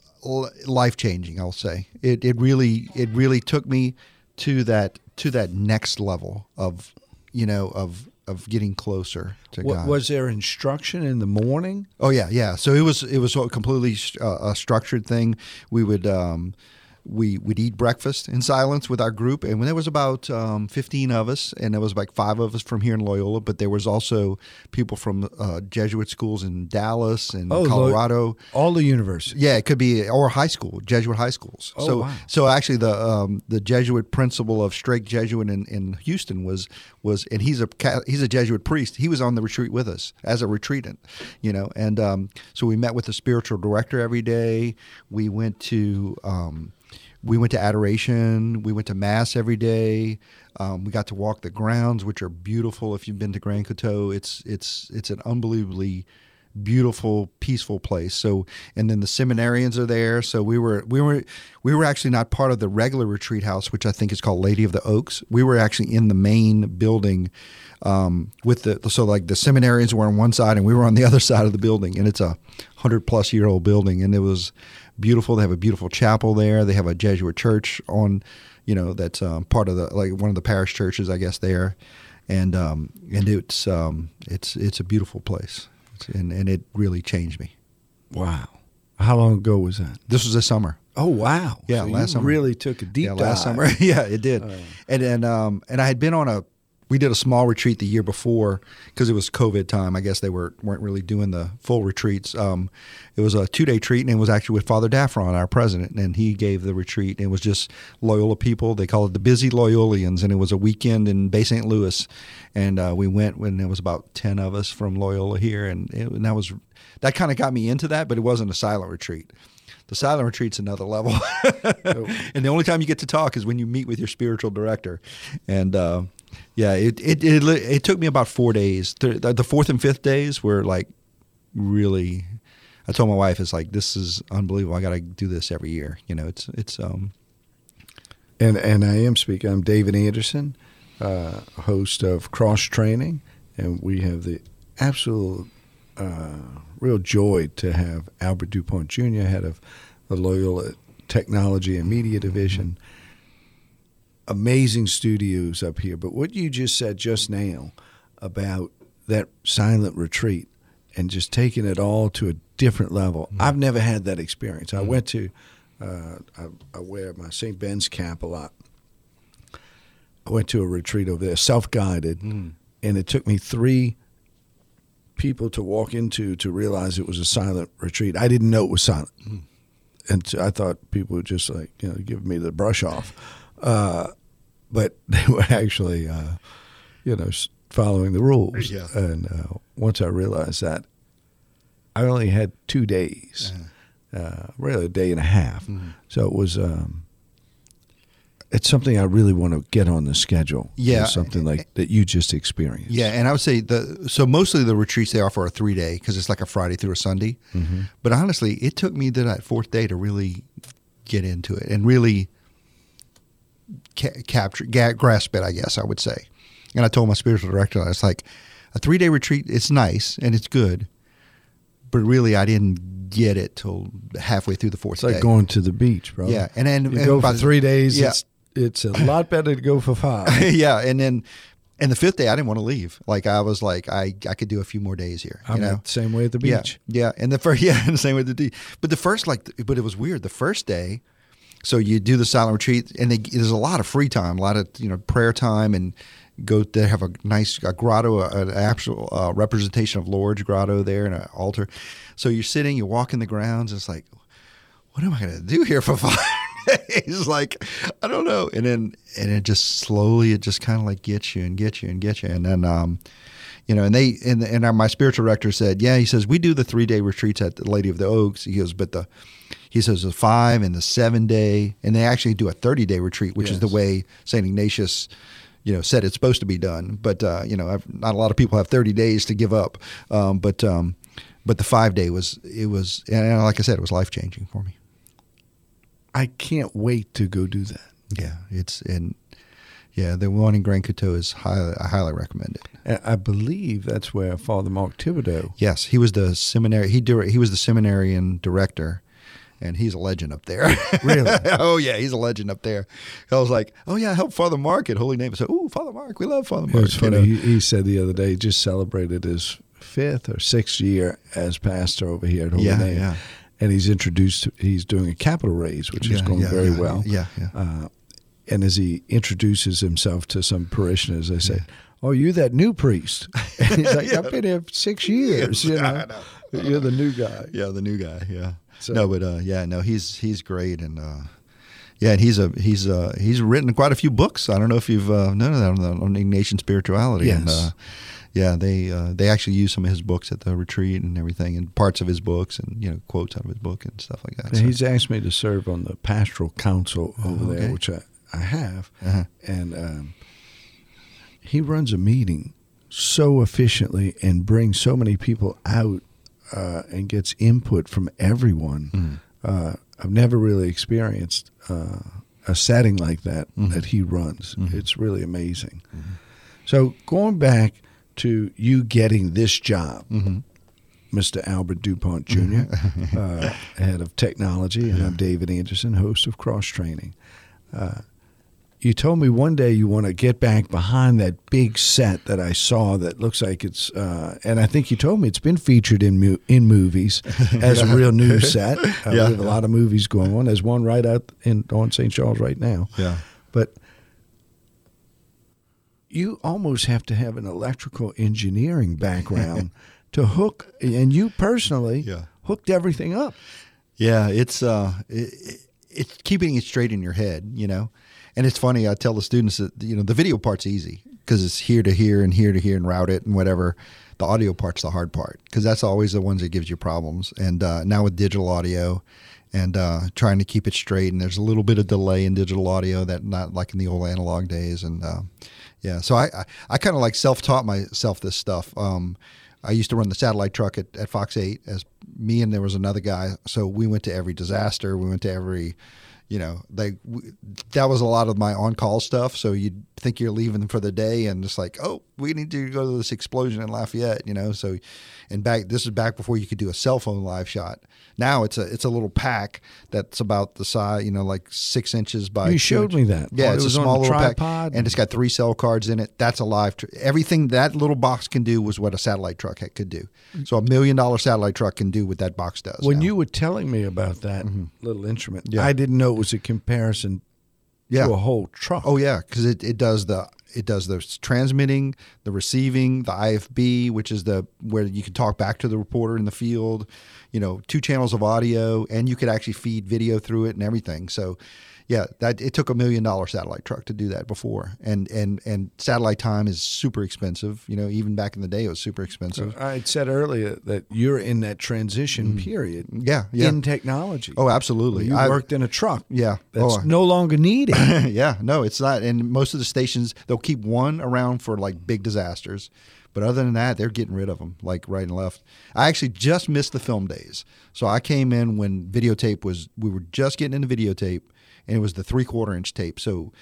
life changing. I'll say it. It really, it really took me to that to that next level of, you know, of of getting closer to Wa- God. was there instruction in the morning? Oh yeah, yeah. So it was it was a completely uh, a structured thing. We would um, we would eat breakfast in silence with our group, and when there was about um, fifteen of us, and there was like five of us from here in Loyola, but there was also people from uh, Jesuit schools in Dallas and Oh, Lo- Colorado. All the universities. Yeah, it could be or high school, Jesuit high schools. Oh, so, wow. so actually, the um, the Jesuit principal of Strake Jesuit in, in Houston was was, and he's a he's a Jesuit priest. He was on the retreat with us as a retreatant, you know. And um, so we met with the spiritual director every day. We went to um, we went to adoration. We went to mass every day. Um, we got to walk the grounds, which are beautiful. If you've been to Grand Coteau, it's it's it's an unbelievably beautiful, peaceful place. So, and then the seminarians are there. So we were we were we were actually not part of the regular retreat house, which I think is called Lady of the Oaks. We were actually in the main building um, with the so like the seminarians were on one side and we were on the other side of the building, and it's a hundred plus year old building, and it was beautiful. They have a beautiful chapel there. They have a Jesuit church on, you know, that's um, part of the like one of the parish churches, I guess there, and um, and it's um, it's it's a beautiful place, It's- and and it really changed me. Wow. How long ago was that? This was this summer. Oh wow! Yeah, So last summer. really took a deep yeah, dive. last summer. yeah, it did. Oh. And and um and I had been on a we did a small retreat the year before because it was COVID time. I guess they were weren't really doing the full retreats. Um, it was a two day treat, and it was actually with Father Daffron, our president, and he gave the retreat. And it was just Loyola people. They call it the Busy Loyolians, and it was a weekend in Bay St. Louis. And uh, we went when there was about ten of us from Loyola here, and, it, and that was that kind of got me into that. But it wasn't a silent retreat. The silent retreat's another level, and the only time you get to talk is when you meet with your spiritual director. And uh, yeah, it, it it it took me about four days. The, the fourth and fifth days were like really. I told my wife, "It's like this is unbelievable. I got to do this every year." You know, it's it's um. And and I am speaking. I'm David Anderson, uh, host of Cross Training, and we have the absolute uh, real joy to have Albert Dupont Jr., head of the Loyola Technology and Media Division. Amazing studios up here. But what you just said just now about that silent retreat and just taking it all to a different level, mm-hmm. I've never had that experience. Mm-hmm. I went to, uh, I, I wear my St. Ben's cap a lot. I went to a retreat over there, self guided, mm. and it took me three people to walk into to realize it was a silent retreat. I didn't know it was silent, mm. and I thought people were just like you know giving me the brush off, uh, but they were actually uh, you know following the rules. Yeah. And uh, once I realized that, I only had two days, uh-huh. really a day and a half. Mm-hmm. So it was. Um, it's something I really want to get on the schedule. Yeah, something like that you just experienced. Yeah, and I would say the so mostly the retreats they offer are three day because it's like a Friday through a Sunday. Mm-hmm. But honestly, it took me to that fourth day to really get into it and really ca- capture ga- grasp it. I guess I would say. And I told my spiritual director, I was like, a three day retreat, it's nice and it's good, but really I didn't get it till halfway through the fourth it's like day. going to the beach, bro. Yeah, and then go for three days. Yeah. It's it's a lot better to go for five. yeah, and then and the fifth day I didn't want to leave. Like I was like I I could do a few more days here. I'm you know? same way at the beach. Yeah, yeah. And the first yeah, and the same with the D. But the first like but it was weird. The first day, so you do the silent retreat, and they, there's a lot of free time, a lot of you know prayer time, and go they have a nice a grotto, an actual uh, representation of Lourdes grotto there, and an altar. So you're sitting, you walk in the grounds. It's like, what am I going to do here for five? He's like, I don't know. And then and it just slowly it just kind of like gets you and gets you and gets you. And then um, you know, and they and and our, my spiritual director said, yeah, he says we do the three day retreats at the Lady of the Oaks. He goes, but the he says the five and the seven day, and they actually do a thirty day retreat, which yes. is the way Saint Ignatius you know said it's supposed to be done. But uh, you know, I've, not a lot of people have 30 days to give up. Um, but um, but the five day was it was and like I said, it was life changing for me. I can't wait to go do that. Yeah, it's and yeah, the one in Grand Coteau is highly I highly recommend it. I believe that's where Father Mark Thibodeaux. Yes, he was the seminary. He he was the seminarian director, and he's a legend up there. Really? oh yeah, he's a legend up there. I was like, oh yeah, help Father Mark at Holy Name. I said, oh Father Mark, we love Father Mark. It was funny. You know? he, he, said the other day he just celebrated his fifth or sixth year as pastor over here at Holy yeah, Name. Yeah and he's introduced. He's doing a capital raise, which yeah, is going yeah, very well. Yeah, yeah. Uh, and as he introduces himself to some parishioners, they say, "Oh, you that new priest?" And he's like, "I've been here six years. You know, know. you're the new guy." Yeah, the new guy. Yeah. So, no, but uh, yeah, no, he's he's great, and uh, yeah, and he's a he's uh he's written quite a few books. I don't know if you've uh, known of that on, on Ignatian spirituality. Yes. And, uh, yeah, they uh, they actually use some of his books at the retreat and everything, and parts of his books, and you know quotes out of his book and stuff like that. So. He's asked me to serve on the pastoral council over oh, okay. there, which I I have, uh-huh. and um, he runs a meeting so efficiently and brings so many people out uh, and gets input from everyone. Mm. I've never really experienced uh, a setting like that mm-hmm. that he runs. Mm-hmm. It's really amazing. Mm-hmm. So going back to you getting this job. Mr. Albert Dupont junior mm-hmm. uh, head of technology, and. I'm David Anderson, host of Cross Training. Uh, you told me one day you want to get back behind that big set that I saw that looks like it's, uh, and I think you told me it's been featured in mu- in movies as a real new set. Uh, yeah. We have a lot of movies going on. There's one right out in on St. Charles right now. Yeah. But you almost have to have an electrical engineering background to hook, and you personally Yeah. hooked everything up. Yeah, it's uh, it, it's keeping it straight in your head, you know. And it's funny. I tell the students that you know the video part's easy because it's here to here and here to here and route it and whatever. The audio part's the hard part because that's always the ones that gives you problems. And uh, now with digital audio and uh, trying to keep it straight, and there's a little bit of delay in digital audio that not like in the old analog days. And uh, yeah, so I I, I kind of like self taught myself this stuff. Um, I used to run the satellite truck at, at Fox 8 as me and there was another guy. So we went to every disaster. We went to every, you know, they, we, that was a lot of my on call stuff. So you'd think you're leaving for the day and it's like, oh, we need to go to this explosion in Lafayette, you know? So, and back, this is back before you could do a cell phone live shot. Now it's a, it's a little pack that's about the size, you know, like six inches by. You showed inches. me that. Yeah, Well, it's it a small little tripod. pack, and it's got three cell cards in it. That's a live. Tr- everything that little box can do was what a satellite truck could do. So a million dollar satellite truck can do what that box does. When now. you were telling me about that mm-hmm. little instrument, Yeah. I didn't know it was a comparison yeah, to a whole truck. oh yeah, because it, it does the it does the transmitting, the receiving, the IFB, which is the where you can talk back to the reporter in the field. You know, two channels of audio, and you could actually feed video through it and everything. So. Yeah, that it took a million dollar satellite truck to do that before, and and and satellite time is super expensive. You know, even back in the day, it was super expensive. I had said earlier that you're in that transition mm. period Yeah, yeah. in technology. Oh, absolutely. you I- worked in a truck. Yeah. That's Oh, no longer needed. yeah. No, it's not. And most of the stations, they'll keep one around for like big disasters. But other than that, they're getting rid of them like right and left. I actually just missed the film days. So I came in when videotape was, we were just getting into videotape and it was the three quarter inch tape. So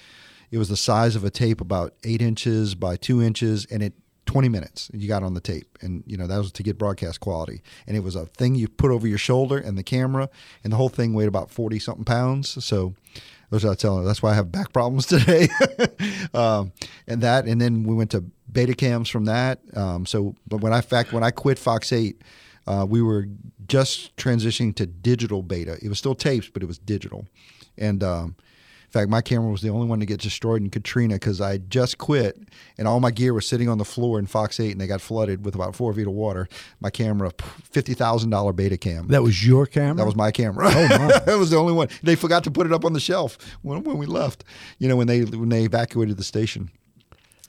it was the size of a tape about eight inches by two inches and it, 20 minutes you got on the tape. And you know that was to get broadcast quality. And it was a thing you put over your shoulder and the camera and the whole thing weighed about 40 something pounds. So those are telling that's why i have back problems today. Um, and that and then we went to beta cams from that. Um, so but when i fact when i quit fox 8 uh, we were just transitioning to digital beta. It was still tapes but it was digital and um, in fact, my camera was the only one to get destroyed in Katrina because I just quit and all my gear was sitting on the floor in Fox 8 and they got flooded with about four feet of water. My camera, $50,000 beta cam. that was your camera. That was my camera. Oh my! that was the only one. They forgot to put it up on the shelf when, when we left. You know, when they when they evacuated the station.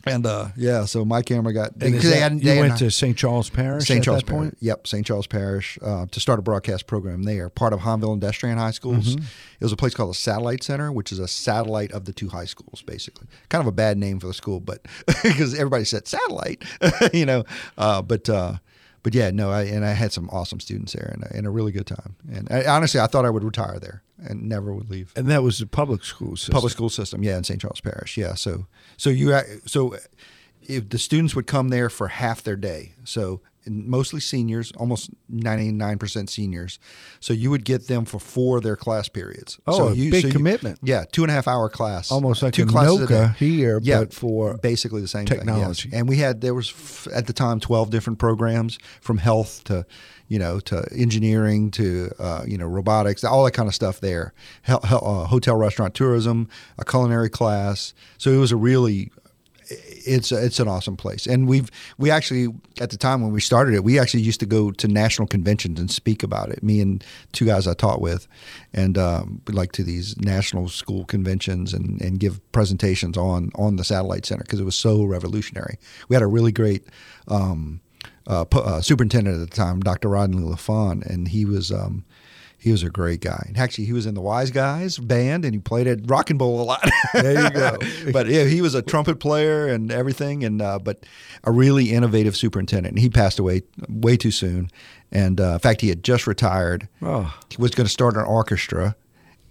And uh, yeah, so my camera got is because they hadn't. you went to St. Charles Parish St. at Charles that Parish. point. Yep, St. Charles Parish uh, to start a broadcast program there. Part of Hahnville and Destrehan High Schools. Mm-hmm. It was a place called the satellite center, which is a satellite of the two high schools, basically. Kind of a bad name for the school, but because everybody said satellite, you know. Uh, but uh, but yeah, no, I, and I had some awesome students there and, a- and a really good time. And I, honestly, I thought I would retire there and never would leave And that was the public school system. public school system yeah in st charles parish yeah so so you so if the students would come there for half their day so mostly seniors almost 99% seniors so you would get them for four of their class periods Oh, so a you, big so you- commitment. yeah two and a half hour class Almost like two a classes. NOCCA here, yeah, but for basically the same technology. thing, yes. and we had there was f- at the time 12 different programs from health to you know to engineering to uh, you know robotics all that kind of stuff there Hel- hel- uh, hotel restaurant tourism a culinary class so it was a really it's it's an awesome place, and we've we actually at the time when we started it, we actually used to go to national conventions and speak about it. Me and two guys I taught with, and um, like to these national school conventions and, and give presentations on on the satellite center because it was so revolutionary. We had a really great. Um, uh, uh, superintendent at the time, Dr. Rodney LaFon, and he was um, he was a great guy. And actually, he was in the Wise Guys band, and he played at Rock and Bowl a lot. There you go. but yeah, he was a trumpet player and everything, and uh, but a really innovative superintendent. And he passed away way too soon. And uh, in fact, he had just retired. Oh. He was going to start an orchestra.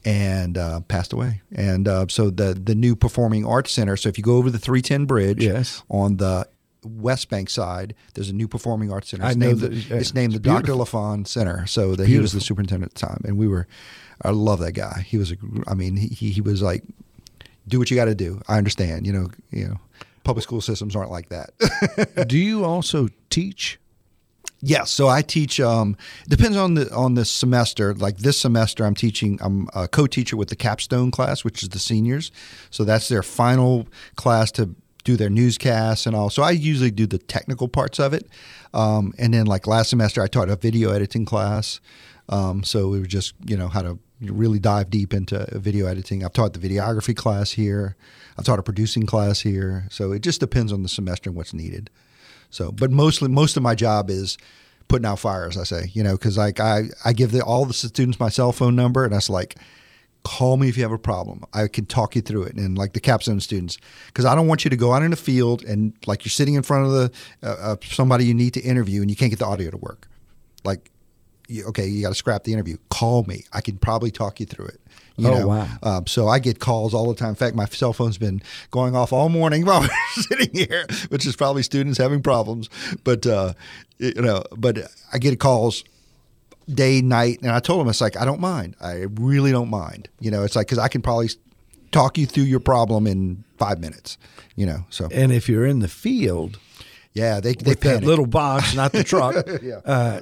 And uh, passed away, and uh, so the the new Performing Arts Center. So if you go over the three ten bridge, Yes. on the West Bank side, there's a new Performing Arts Center. I It's know named the, yeah, it's named it's the Dr. LaFon Center. So that he was the superintendent at the time, and we were. I love that guy. He was a. I mean, he he, he was like, do what you got to do. I understand. You know. You know. Public school systems aren't like that. Do you also teach? Yes, so I teach. Um, depends on the on the semester. Like this semester, I'm teaching. I'm a co-teacher with the capstone class, which is the seniors. So that's their final class to do their newscasts and all. So I usually do the technical parts of it. Um, and then like last semester, I taught a video editing class. Um, so it was just you know how to really dive deep into video editing. I've taught the videography class here. I've taught a producing class here. So it just depends on the semester and what's needed. So, but mostly most of my job is putting out fires. I say, you know, because like I I give the, all the students my cell phone number, and that's like call me if you have a problem. I can talk you through it. And like the capstone students, because I don't want you to go out in the field and like you're sitting in front of the uh, uh, somebody you need to interview and you can't get the audio to work. Like, you, okay, you got to scrap the interview. Call me. I can probably talk you through it. You Oh, know? wow. Um, so I get calls all the time. In fact, my cell phone's been going off all morning while we're sitting here, which is probably students having problems. But uh, you know, but I get calls day, night, and I told him, it's like I don't mind. I really don't mind. You know, it's like because I can probably talk you through your problem in five minutes. You know, so And if you're in the field yeah, they they with that panic. little box, not the truck, uh,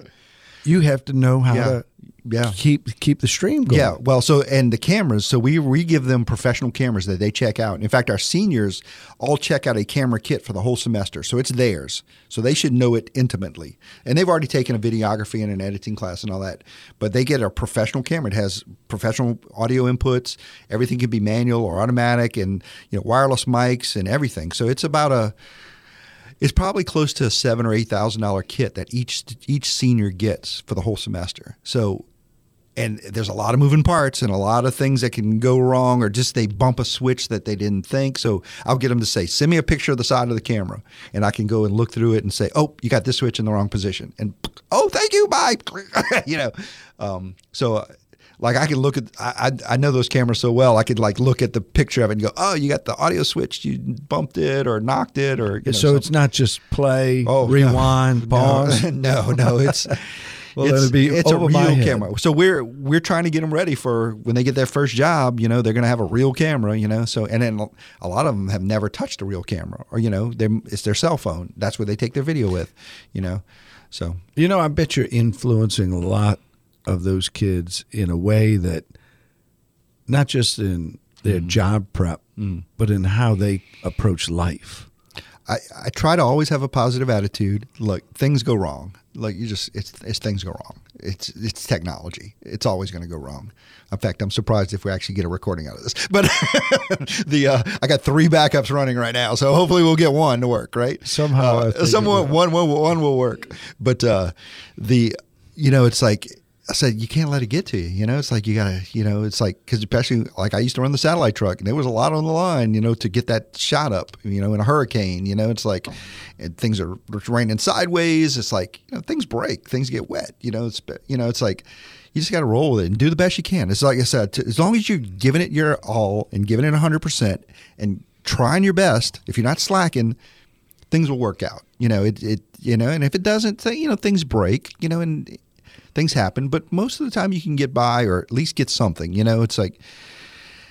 you have to know how Yeah. to Yeah. keep keep the stream going. Yeah, well, so and the cameras, so we we give them professional cameras that they check out. In fact, our seniors all check out a camera kit for the whole semester, so it's theirs. So they should know it intimately, and they've already taken a videography and an editing class and all that. But they get a professional camera. It has professional audio inputs. Everything can be manual or automatic, and you know wireless mics and everything. So it's about a it's probably close to a seven or eight thousand dollar kit that each each senior gets for the whole semester. So and there's a lot of moving parts and a lot of things that can go wrong or just they bump a switch that they didn't think so i'll get them to say send me a picture of the side of the camera and i can go and look through it and say oh you got this switch in the wrong position and oh thank you bye you know um, so uh, like I can look at, I, I know those cameras so well. I could like look at the picture of it and go, "Oh, you got the audio switch. You bumped it or knocked it, or you know, so something. it's not just play, Oh, no. rewind, pause. No, no, it's Well, it's, it'll be it's a real camera. So we're we're trying to get them ready for when they get their first job. You know, they're going to have a real camera. You know, so and then a lot of them have never touched a real camera, or you know, they it's their cell phone. That's where they take their video with. You know, so You know, I bet you're influencing a lot of those kids in a way that not just in their Mm-hmm. job prep, but in how they approach life. I, I try to always have a positive attitude. Look, things go wrong. Like you just, it's, it's things go wrong. It's it's technology. It's always going to go wrong. In fact, I'm surprised if we actually get a recording out of this. But the uh, I got three backups running right now, so hopefully we'll get one to work. Right? Somehow uh, someone one, one one will work. But uh, the you know it's like I said you can't let it get to you. You know it's like you gotta you know it's like because especially like I used to run the satellite truck and there was a lot on the line. You know to get that shot up. You know in a hurricane. You know it's like and things are raining sideways. It's like you know things break, things get wet. You know it's you know it's like. You just got to roll with it and do the best you can. It's like I said, t- as long as you're giving it your all and giving it 100% and trying your best, if you're not slacking, things will work out. You know, it, it you know, and if it doesn't, you know, things break, you know, and things happen, but most of the time you can get by or at least get something, you know, it's like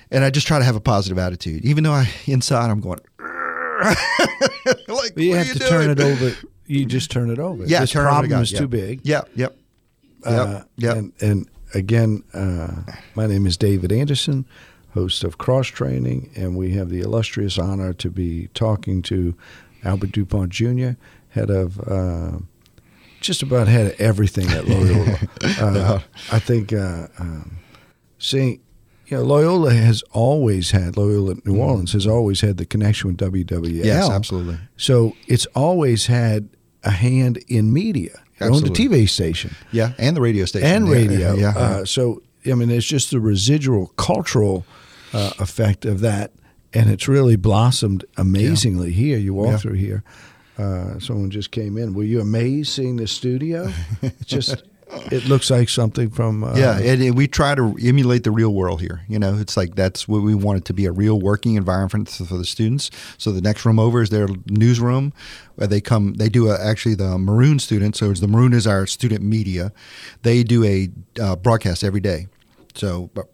and I just try to have a positive attitude, even though I inside I'm going like you have are to doing? turn it over. You just turn it over. Yeah, this turn it over problem is yeah. too big. Yep, yep. Uh, Yep, yep. And, and again, uh, my name is David Anderson, host of Cross Training, and we have the illustrious honor to be talking to Albert Dupont Jr., head of uh, just about had everything at Loyola. uh, I think uh, um, seeing. You know, Loyola has always had Loyola New Orleans has always had the connection with WWL. Yes, absolutely. So it's always had a hand in media. It owned a TV station Yeah, and the radio station. and Yeah, radio. Yeah. yeah. Uh, so I mean, it's just the residual cultural uh, effect of that, and it's really blossomed amazingly here. You walk Yeah. through here. Uh, someone just came in. Were you amazed seeing the studio? It's just it looks like something from uh, yeah, and, we try to emulate the real world here. You know, it's like that's what we want it to be a real working environment for the students. So the next room over is their newsroom, where they come. They do a, actually the Maroon students. So it's the Maroon is our student media. They do a uh, broadcast every day. So, but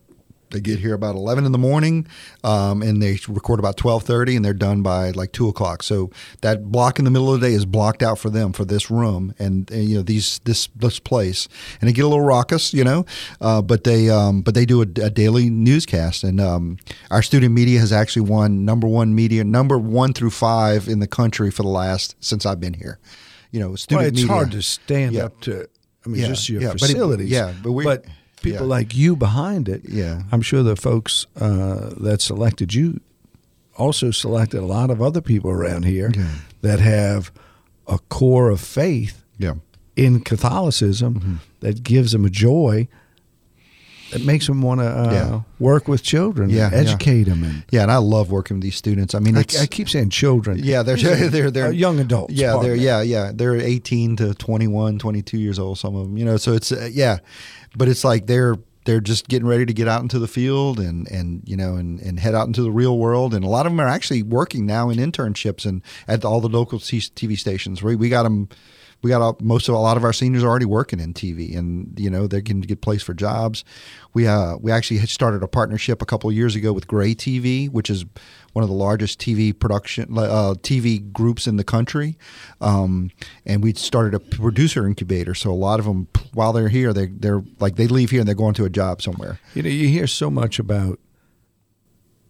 They get here about eleven in the morning, um, and they record about twelve thirty, and they're done by like two o'clock. So that block in the middle of the day is blocked out for them for this room and, and you know these this this place, and they get a little raucous, you know, uh, but they um, but they do a, a daily newscast, and um, our student media has actually won number one media, number one through five in the country for the last since I've been here. You know, student Well, it's media. hard to stand Yeah. up to. I mean, Yeah, just your yeah, but it- facilities. yeah, but we- people yeah. like you behind it. Yeah. I'm sure the folks uh, that selected you also selected a lot of other people around here Yeah. that have a core of faith Yeah. in Catholicism Mm-hmm. that gives them a joy that makes them want to uh, Yeah. work with children, Yeah, and yeah. educate them, and Yeah, and I love working with these students. I mean, I, it's I keep saying children. yeah, they're they're they're Uh, young adults. Yeah, they're yeah, yeah. They're 18 to 21, 22 years old some of them, you know. So it's uh, yeah. But it's like they're they're just getting ready to get out into the field and and you know and, and head out into the real world and a lot of them are actually working now in internships and at all the local TV stations. We we got them we got all, most of a lot of our seniors are already working in TV, and you know they can get placed for jobs. We uh, we actually had started a partnership a couple of years ago with Gray TV, which is one of the largest TV production uh, TV groups in the country, um, and we started a producer incubator. So a lot of them, while they're here, they they're like they leave here and they're going to a job somewhere. You know, you hear so much about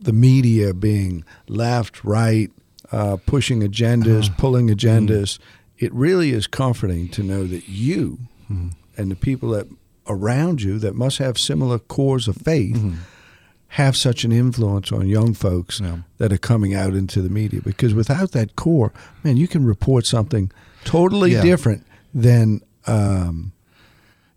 the media being left, right, uh, pushing agendas, pulling agendas. It really is comforting to know that you and the people that around you that must have similar cores of faith have such an influence on young folks Yeah. that are coming out into the media. Because without that core, man, you can report something totally Yeah. different than um,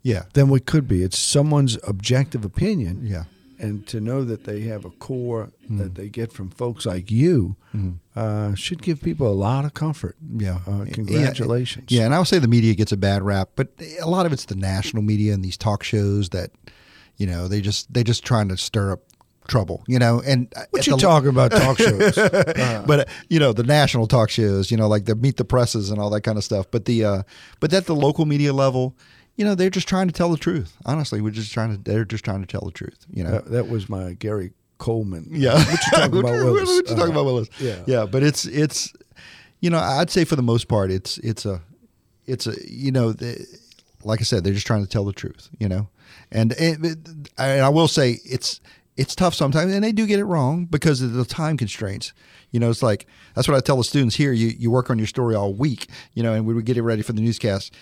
Yeah, than what could be. It's someone's objective opinion yeah, and to know that they have a core that they get from folks like you uh, should give people a lot of comfort. yeah. Uh, congratulations. Yeah, and I would say the media gets a bad rap, but a lot of it's the national media and these talk shows that, you know, they just they just trying to stir up trouble, you know. And What you the- talking about talk shows? but uh, you know the national talk shows, you know, like the Meet the Presses and all that kind of stuff. But the uh, but at the local media level, you know, they're just trying to tell the truth. Honestly, we're just trying to they're just trying to tell the truth. You know. that, that was my Gary Coleman. Yeah. What you talking about, Willis? What you talking Uh, about, Willis? yeah. Yeah. But it's it's, you know, I'd say for the most part, it's it's a, it's a you know, the, like I said, they're just trying to tell the truth. You know, and and I will say it's it's tough sometimes, and they do get it wrong because of the time constraints. You know, it's like that's what I tell the students here. You you work on your story all week, you know, and we would get it ready for the newscast.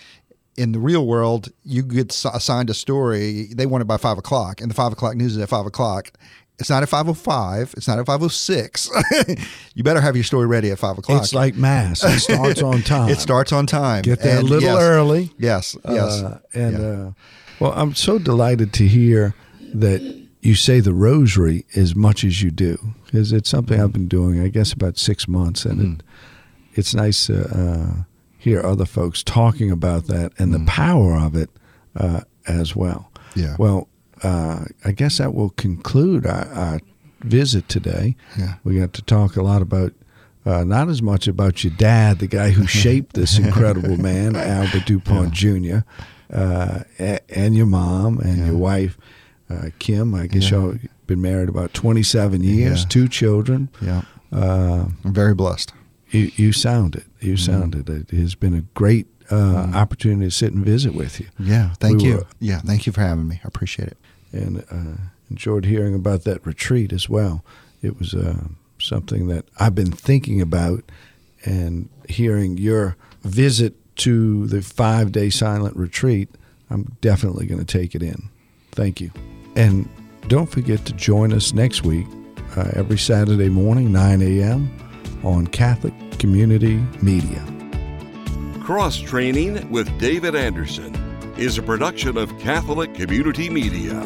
In the real world, you get assigned a story. They want it by five o'clock, and the five o'clock news is at five o'clock. It's not at five o five. It's not at five o six. you better have your story ready at five o'clock. It's like mass. It starts on time. it starts on time. Get there And a little yes, early. Yes, yes. Uh, and Yeah. uh, well, I'm so delighted to hear that you say the rosary as much as you do, because it's something I've been doing, I guess, about six months, and Mm-hmm. it, it's nice to uh, hear other folks talking about that and the power of it uh, as well. Yeah. Well, uh, I guess that will conclude our, our visit today. Yeah. We got to talk a lot about. Uh, not as much about your dad, the guy who shaped this incredible man, Albert Dupont Jr., uh, and your mom and your wife, uh, Kim. I guess Yeah. y'all been married about 27 years, Yeah. two children. yeah. Uh, I'm very blessed. You, you sound it. You Mm-hmm. sound it. It has been a great uh, opportunity to sit and visit with you. Yeah. Thank We you. were- yeah. Thank you for having me. I appreciate it. and uh, enjoyed hearing about that retreat as well. It was uh, something that I've been thinking about, and hearing your visit to the five day silent retreat, I'm definitely going to take it in. Thank you. And don't forget to join us next week, uh, every Saturday morning, 9 a.m., on Catholic Community Media. Cross Training with David Anderson is a production of Catholic Community Media.